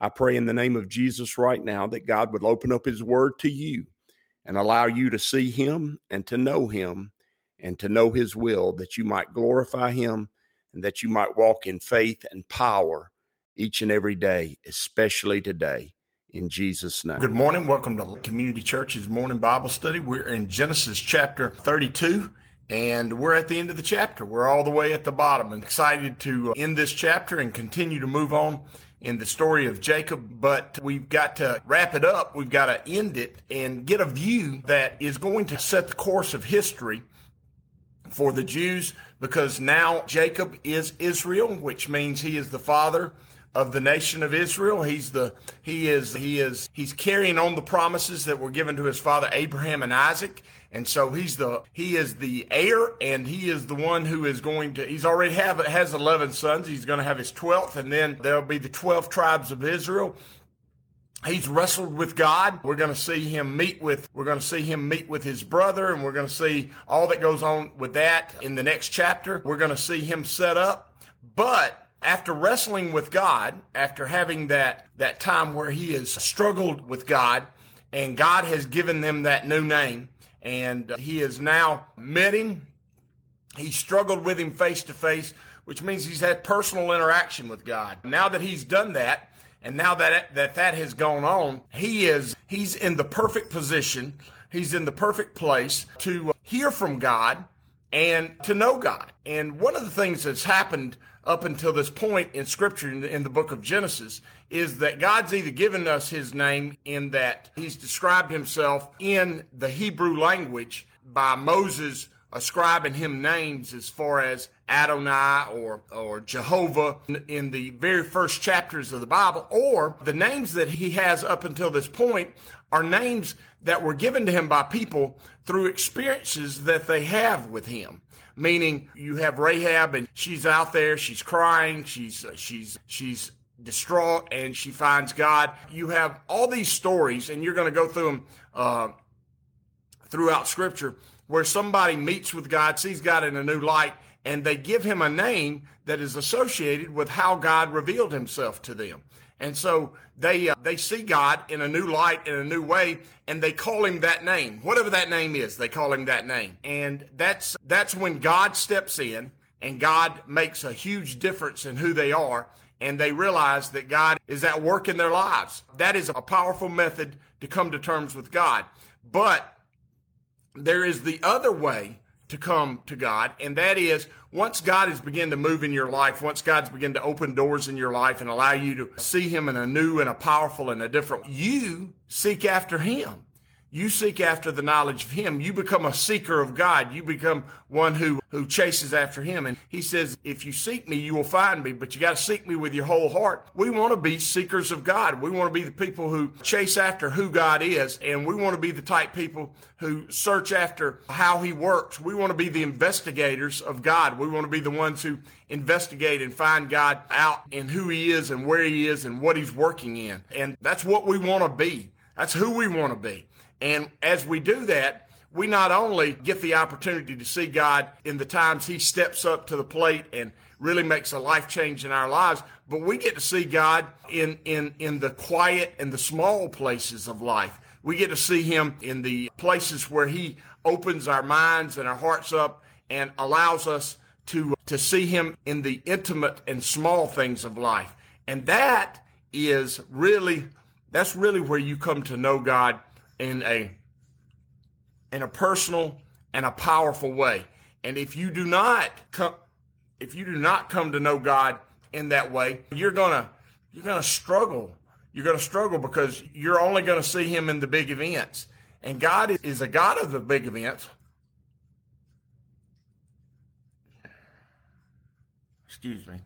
I pray in the name of Jesus right now that God would open up his word to you and allow you to see him and to know him and to know his will, that you might glorify him and that you might walk in faith and power each and every day, especially today. In Jesus' name. Good morning. Welcome to Community Church's morning Bible study. We're in Genesis chapter 32 and we're at the end of the chapter. We're all the way at the bottom and excited to end this chapter and continue to move on in the story of Jacob, but we've got to wrap it up. We've got to end it and get a view that is going to set the course of history for the Jews because now Jacob is Israel, which means he is the father of the nation of Israel. He's the he is he is he's carrying on the promises that were given to his father Abraham and Isaac. And so he's the he is the heir, and he is the one who is going to. He's already have has eleven sons. He's going to have his twelfth, and then there'll be the twelve tribes of Israel. He's wrestled with God. We're going to see him meet with. We're going to see him meet with his brother, and we're going to see all that goes on with that in the next chapter. We're going to see him set up, but after wrestling with God, after having that that time where he has struggled with God, and God has given them that new name and uh, he is now met him. He struggled with him face to face, which means he's had personal interaction with God. Now that he's done that, and now that that that has gone on, he is he's in the perfect position. He's in the perfect place to uh, hear from God and to know God. And one of the things that's happened up until this point in scripture in the, in the, book of Genesis is that God's either given us his name in that he's described himself in the Hebrew language by Moses ascribing him names as far as Adonai or, or Jehovah in the very first chapters of the Bible, or the names that he has up until this point are names that were given to him by people through experiences that they have with him meaning you have Rahab and she's out there, she's crying, she's she's she's distraught, and she finds God. You have all these stories, and you're going to go through them uh, throughout Scripture, where somebody meets with God, sees God in a new light, and they give him a name that is associated with how God revealed Himself to them. And so they uh, they see God in a new light in a new way and they call him that name. Whatever that name is, they call him that name. And that's that's when God steps in and God makes a huge difference in who they are and they realize that God is at work in their lives. That is a powerful method to come to terms with God. But there is the other way to come to God, and that is once God has begun to move in your life, once God's begun to open doors in your life and allow you to see Him in a new and a powerful and a different, you seek after Him you seek after the knowledge of him. You become a seeker of god. You become one who who chases after him. And he says if you seek me you will find me. But you got to seek me with your whole heart. We want to be seekers of god. We want to be the people who chase after who god is. And we want to be the type people who search after how he works. We want to be the investigators of god. We want to be the ones who investigate and find god out in who he is and where he is and what he's working in. And that's what we want to be. That's who we want to be and as we do that, we not only get the opportunity to see God in the times He steps up to the plate and really makes a life change in our lives, but we get to see God in, in, in the quiet and the small places of life. We get to see Him in the places where He opens our minds and our hearts up and allows us to, to see Him in the intimate and small things of life. And that is really, that's really where you come to know God in a in a personal and a powerful way. And if you do not come if you do not come to know God in that way, you're gonna you're gonna struggle. You're gonna struggle because you're only gonna see him in the big events. And God is a God of the big events. Excuse me.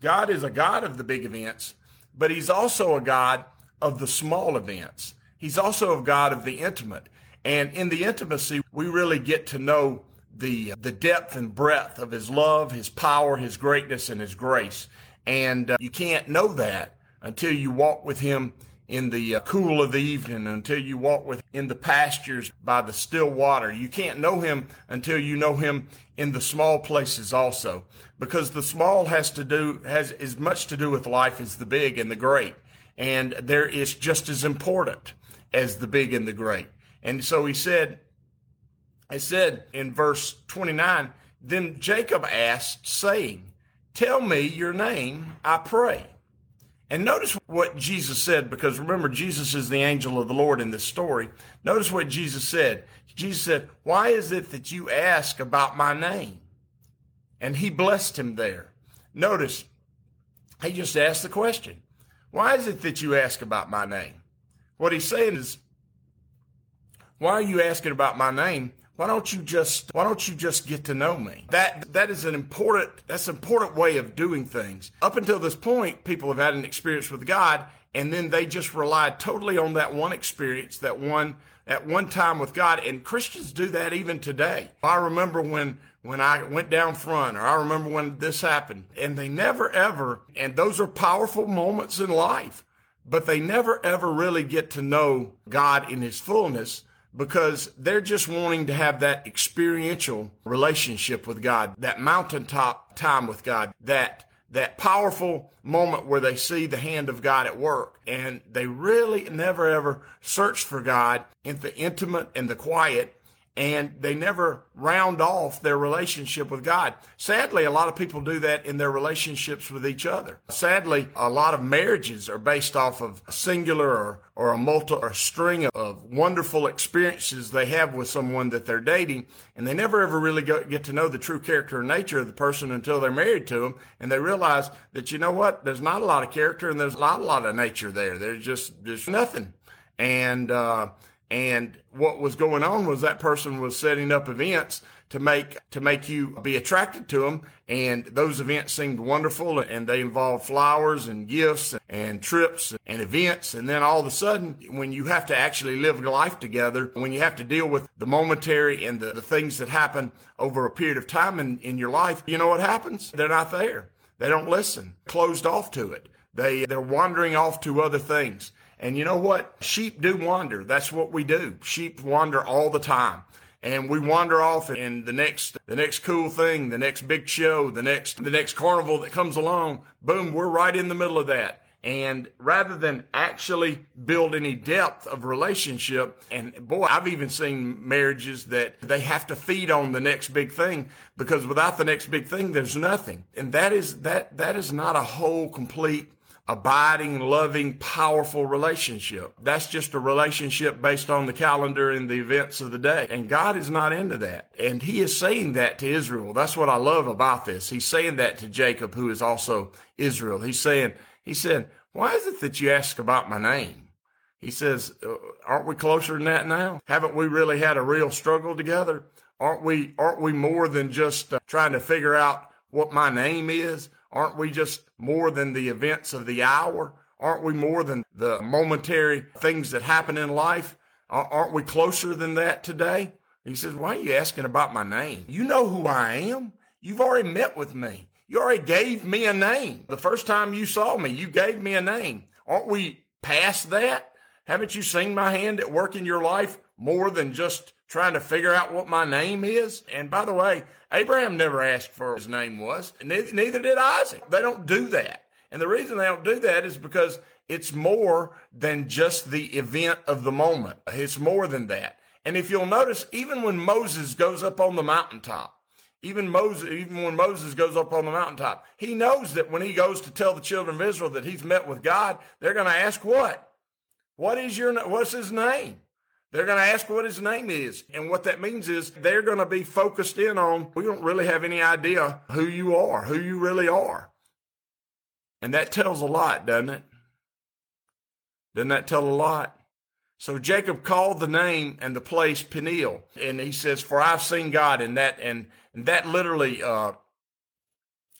God is a God of the big events, but he's also a God of the small events. He's also a God of the intimate. And in the intimacy, we really get to know the, the depth and breadth of his love, his power, his greatness, and his grace. And uh, you can't know that until you walk with him in the uh, cool of the evening, until you walk with in the pastures by the still water. You can't know him until you know him in the small places also, because the small has to do has as much to do with life as the big and the great, and there is just as important as the big and the great. And so he said, I said in verse 29, then Jacob asked, saying, Tell me your name, I pray. And notice what Jesus said, because remember, Jesus is the angel of the Lord in this story. Notice what Jesus said. Jesus said, Why is it that you ask about my name? And he blessed him there. Notice, he just asked the question, Why is it that you ask about my name? What he's saying is, why are you asking about my name? Why don't you just why don't you just get to know me? That that is an important that's an important way of doing things. Up until this point, people have had an experience with God and then they just relied totally on that one experience, that one at one time with God. And Christians do that even today. I remember when when I went down front, or I remember when this happened. And they never ever, and those are powerful moments in life, but they never ever really get to know God in his fullness because they're just wanting to have that experiential relationship with God, that mountaintop time with God, that that powerful moment where they see the hand of God at work and they really never ever search for God in the intimate and the quiet and they never round off their relationship with God. Sadly, a lot of people do that in their relationships with each other. Sadly, a lot of marriages are based off of a singular or, or a multi or a string of wonderful experiences they have with someone that they're dating, and they never ever really go, get to know the true character and nature of the person until they're married to them, and they realize that you know what, there's not a lot of character and there's not a lot of nature there. There's just there's nothing, and uh, and what was going on was that person was setting up events to make to make you be attracted to them and those events seemed wonderful and they involved flowers and gifts and trips and events. And then all of a sudden when you have to actually live life together when you have to deal with the momentary and the, the things that happen over a period of time in, in your life you know what happens? They're not there. They don't listen. Closed off to it. They they're wandering off to other things and you know what? Sheep do wander. That's what we do. Sheep wander all the time. And we wander off and the next the next cool thing, the next big show, the next the next carnival that comes along, boom, we're right in the middle of that. And rather than actually build any depth of relationship, and boy, I've even seen marriages that they have to feed on the next big thing because without the next big thing, there's nothing. And that is that that is not a whole complete abiding, loving, powerful relationship. That's just a relationship based on the calendar and the events of the day. And God is not into that. And he is saying that to Israel. That's what I love about this. He's saying that to Jacob, who is also Israel. He's saying, he said, why is it that you ask about my name? He says, uh, aren't we closer than that now? Haven't we really had a real struggle together? Aren't we, aren't we more than just uh, trying to figure out what my name is? Aren't we just more than the events of the hour? Aren't we more than the momentary things that happen in life? Aren't we closer than that today? He says, Why are you asking about my name? You know who I am. You've already met with me. You already gave me a name. The first time you saw me, you gave me a name. Aren't we past that? Haven't you seen my hand at work in your life more than just trying to figure out what my name is? And by the way, Abraham never asked for his name was, neither, neither did Isaac. They don't do that. And the reason they don't do that is because it's more than just the event of the moment. It's more than that. And if you'll notice, even when Moses goes up on the mountaintop, even Moses, even when Moses goes up on the mountaintop, he knows that when he goes to tell the children of Israel that he's met with God, they're going to ask what? What is your what's his name? They're going to ask what his name is. And what that means is they're going to be focused in on, we don't really have any idea who you are, who you really are. And that tells a lot, doesn't it? Doesn't that tell a lot? So Jacob called the name and the place Peniel. And he says, For I've seen God, and that and, and that literally uh,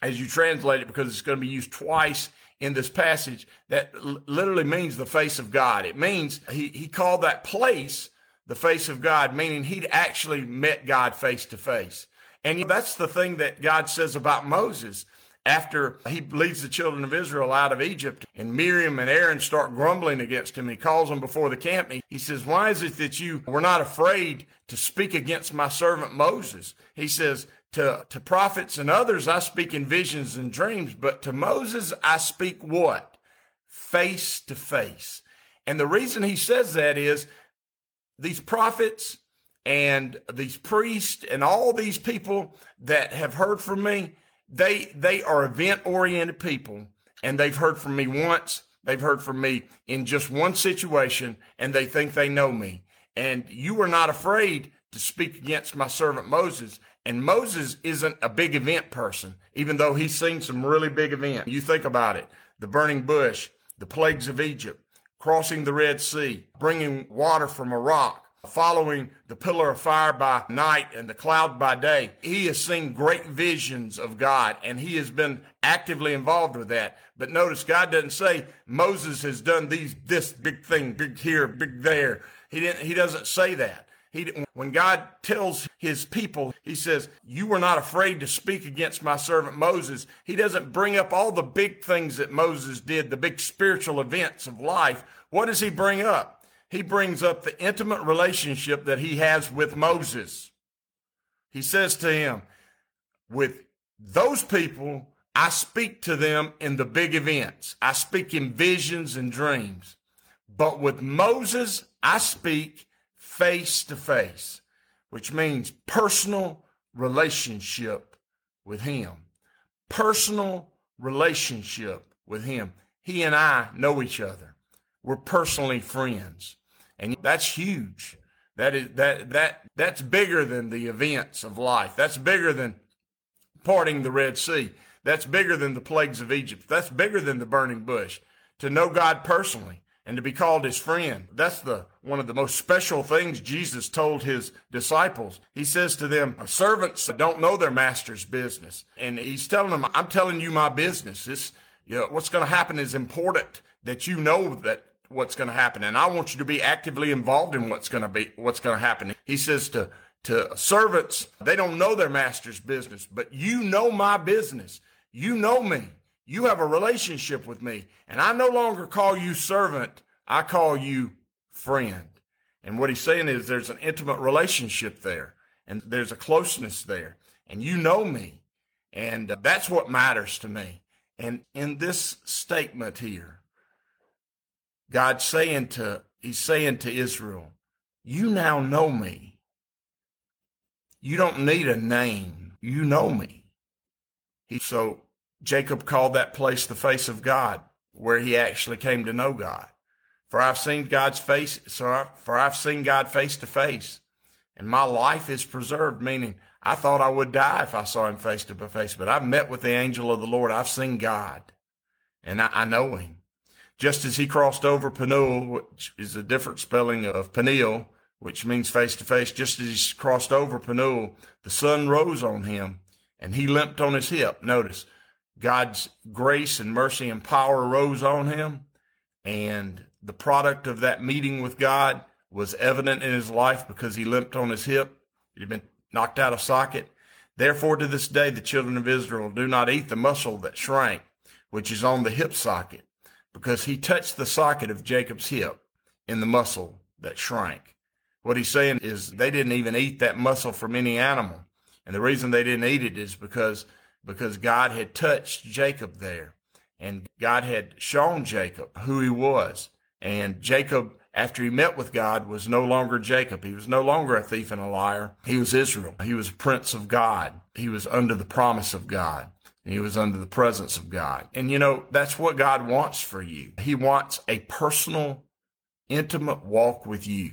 as you translate it because it's going to be used twice in this passage that literally means the face of God. It means he, he called that place the face of God, meaning he'd actually met God face to face. And that's the thing that God says about Moses after he leads the children of Israel out of Egypt and Miriam and Aaron start grumbling against him. He calls them before the camp. He says, why is it that you were not afraid to speak against my servant Moses? He says, to, to prophets and others, I speak in visions and dreams, but to Moses, I speak what? Face to face. And the reason he says that is these prophets and these priests and all these people that have heard from me, they they are event oriented people and they've heard from me once they've heard from me in just one situation and they think they know me and you were not afraid to speak against my servant moses and moses isn't a big event person even though he's seen some really big events you think about it the burning bush the plagues of egypt crossing the red sea bringing water from a rock following the pillar of fire by night and the cloud by day. He has seen great visions of God and he has been actively involved with that. But notice God doesn't say Moses has done these, this big thing, big here, big there. He didn't, he doesn't say that. He, when God tells his people, he says, you were not afraid to speak against my servant Moses. He doesn't bring up all the big things that Moses did, the big spiritual events of life. What does he bring up? he brings up the intimate relationship that he has with Moses. He says to him, with those people, I speak to them in the big events. I speak in visions and dreams. But with Moses, I speak face to face, which means personal relationship with him. Personal relationship with him. He and I know each other. We're personally friends. And that's huge. That is that that that's bigger than the events of life. That's bigger than parting the Red Sea. That's bigger than the plagues of Egypt. That's bigger than the burning bush. To know God personally and to be called his friend. That's the one of the most special things Jesus told his disciples. He says to them, servants don't know their master's business. And he's telling them, I'm telling you my business. This, you know, what's going to happen is important that you know that what's going to happen. And I want you to be actively involved in what's going to be, what's going to happen. He says to, to servants, they don't know their master's business, but you know my business. You know me. You have a relationship with me. And I no longer call you servant. I call you friend. And what he's saying is there's an intimate relationship there and there's a closeness there and you know me. And uh, that's what matters to me. And in this statement here, God's saying to, he's saying to Israel, you now know me. You don't need a name. You know me. He, so Jacob called that place the face of God, where he actually came to know God. For I've seen God's face, for I've seen God face to face, and my life is preserved, meaning I thought I would die if I saw him face to face, but I've met with the angel of the Lord. I've seen God, and I, I know him. Just as he crossed over Penuel, which is a different spelling of Peniel, which means face to face, just as he crossed over Penuel, the sun rose on him and he limped on his hip. Notice God's grace and mercy and power rose on him. And the product of that meeting with God was evident in his life because he limped on his hip. He'd been knocked out of socket. Therefore, to this day, the children of Israel do not eat the muscle that shrank, which is on the hip socket, because he touched the socket of Jacob's hip in the muscle that shrank. What he's saying is they didn't even eat that muscle from any animal. And the reason they didn't eat it is because, because God had touched Jacob there and God had shown Jacob who he was. And Jacob, after he met with God, was no longer Jacob. He was no longer a thief and a liar. He was Israel. He was a prince of God. He was under the promise of God. He was under the presence of God. And you know, that's what God wants for you. He wants a personal, intimate walk with you.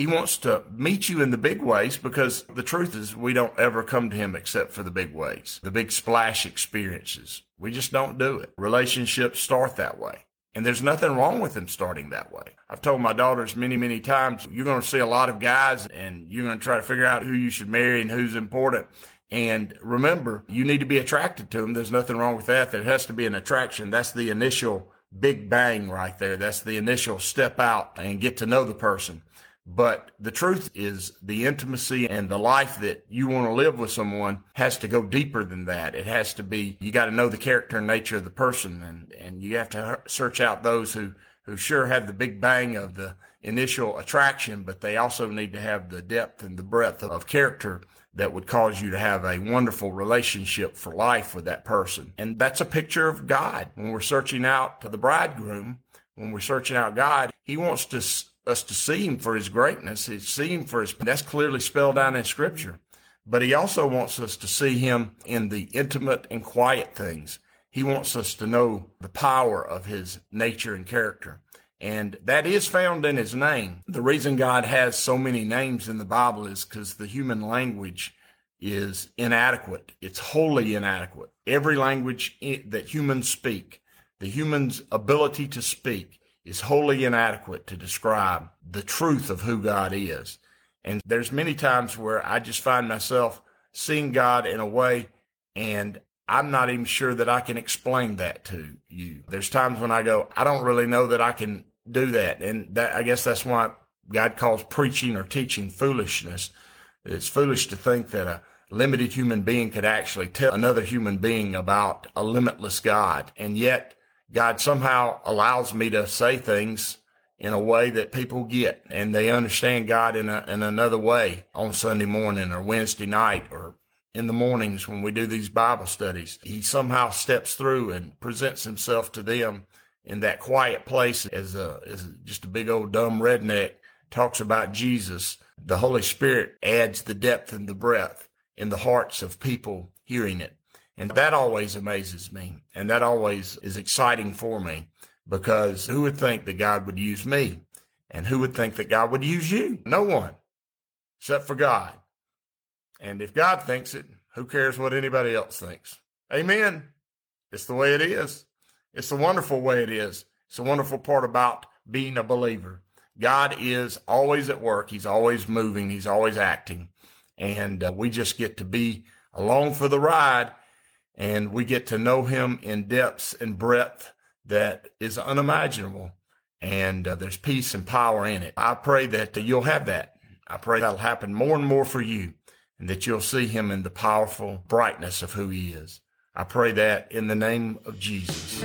He wants to meet you in the big ways because the truth is we don't ever come to him except for the big ways, the big splash experiences. We just don't do it. Relationships start that way. And there's nothing wrong with them starting that way. I've told my daughters many, many times, you're going to see a lot of guys and you're going to try to figure out who you should marry and who's important. And remember, you need to be attracted to them. There's nothing wrong with that. There has to be an attraction. That's the initial big bang right there. That's the initial step out and get to know the person. But the truth is the intimacy and the life that you want to live with someone has to go deeper than that. It has to be, you got to know the character and nature of the person and, and you have to search out those who, who sure have the big bang of the initial attraction, but they also need to have the depth and the breadth of character that would cause you to have a wonderful relationship for life with that person. And that's a picture of God. When we're searching out to the bridegroom, when we're searching out God, he wants to, us to see him for his greatness, to see him for his, that's clearly spelled out in scripture. But he also wants us to see him in the intimate and quiet things. He wants us to know the power of his nature and character. And that is found in his name. The reason God has so many names in the Bible is because the human language is inadequate. It's wholly inadequate. Every language that humans speak, the human's ability to speak is wholly inadequate to describe the truth of who God is. And there's many times where I just find myself seeing God in a way and I'm not even sure that I can explain that to you. There's times when I go, I don't really know that I can do that. And that, I guess that's why God calls preaching or teaching foolishness. It's foolish to think that a limited human being could actually tell another human being about a limitless God. And yet God somehow allows me to say things in a way that people get and they understand God in, a, in another way on Sunday morning or Wednesday night or in the mornings when we do these Bible studies. He somehow steps through and presents himself to them in that quiet place as a, as just a big old dumb redneck talks about Jesus, the Holy Spirit adds the depth and the breadth in the hearts of people hearing it. And that always amazes me. And that always is exciting for me because who would think that God would use me? And who would think that God would use you? No one except for God. And if God thinks it, who cares what anybody else thinks? Amen. It's the way it is. It's the wonderful way it is. It's a wonderful part about being a believer. God is always at work. He's always moving. He's always acting. And uh, we just get to be along for the ride and we get to know him in depths and breadth that is unimaginable. And uh, there's peace and power in it. I pray that uh, you'll have that. I pray that'll happen more and more for you and that you'll see him in the powerful brightness of who he is. I pray that in the name of Jesus.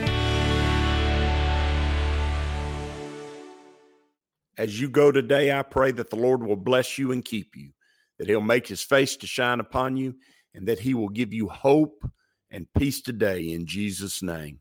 As you go today, I pray that the Lord will bless you and keep you, that he'll make his face to shine upon you, and that he will give you hope and peace today in Jesus' name.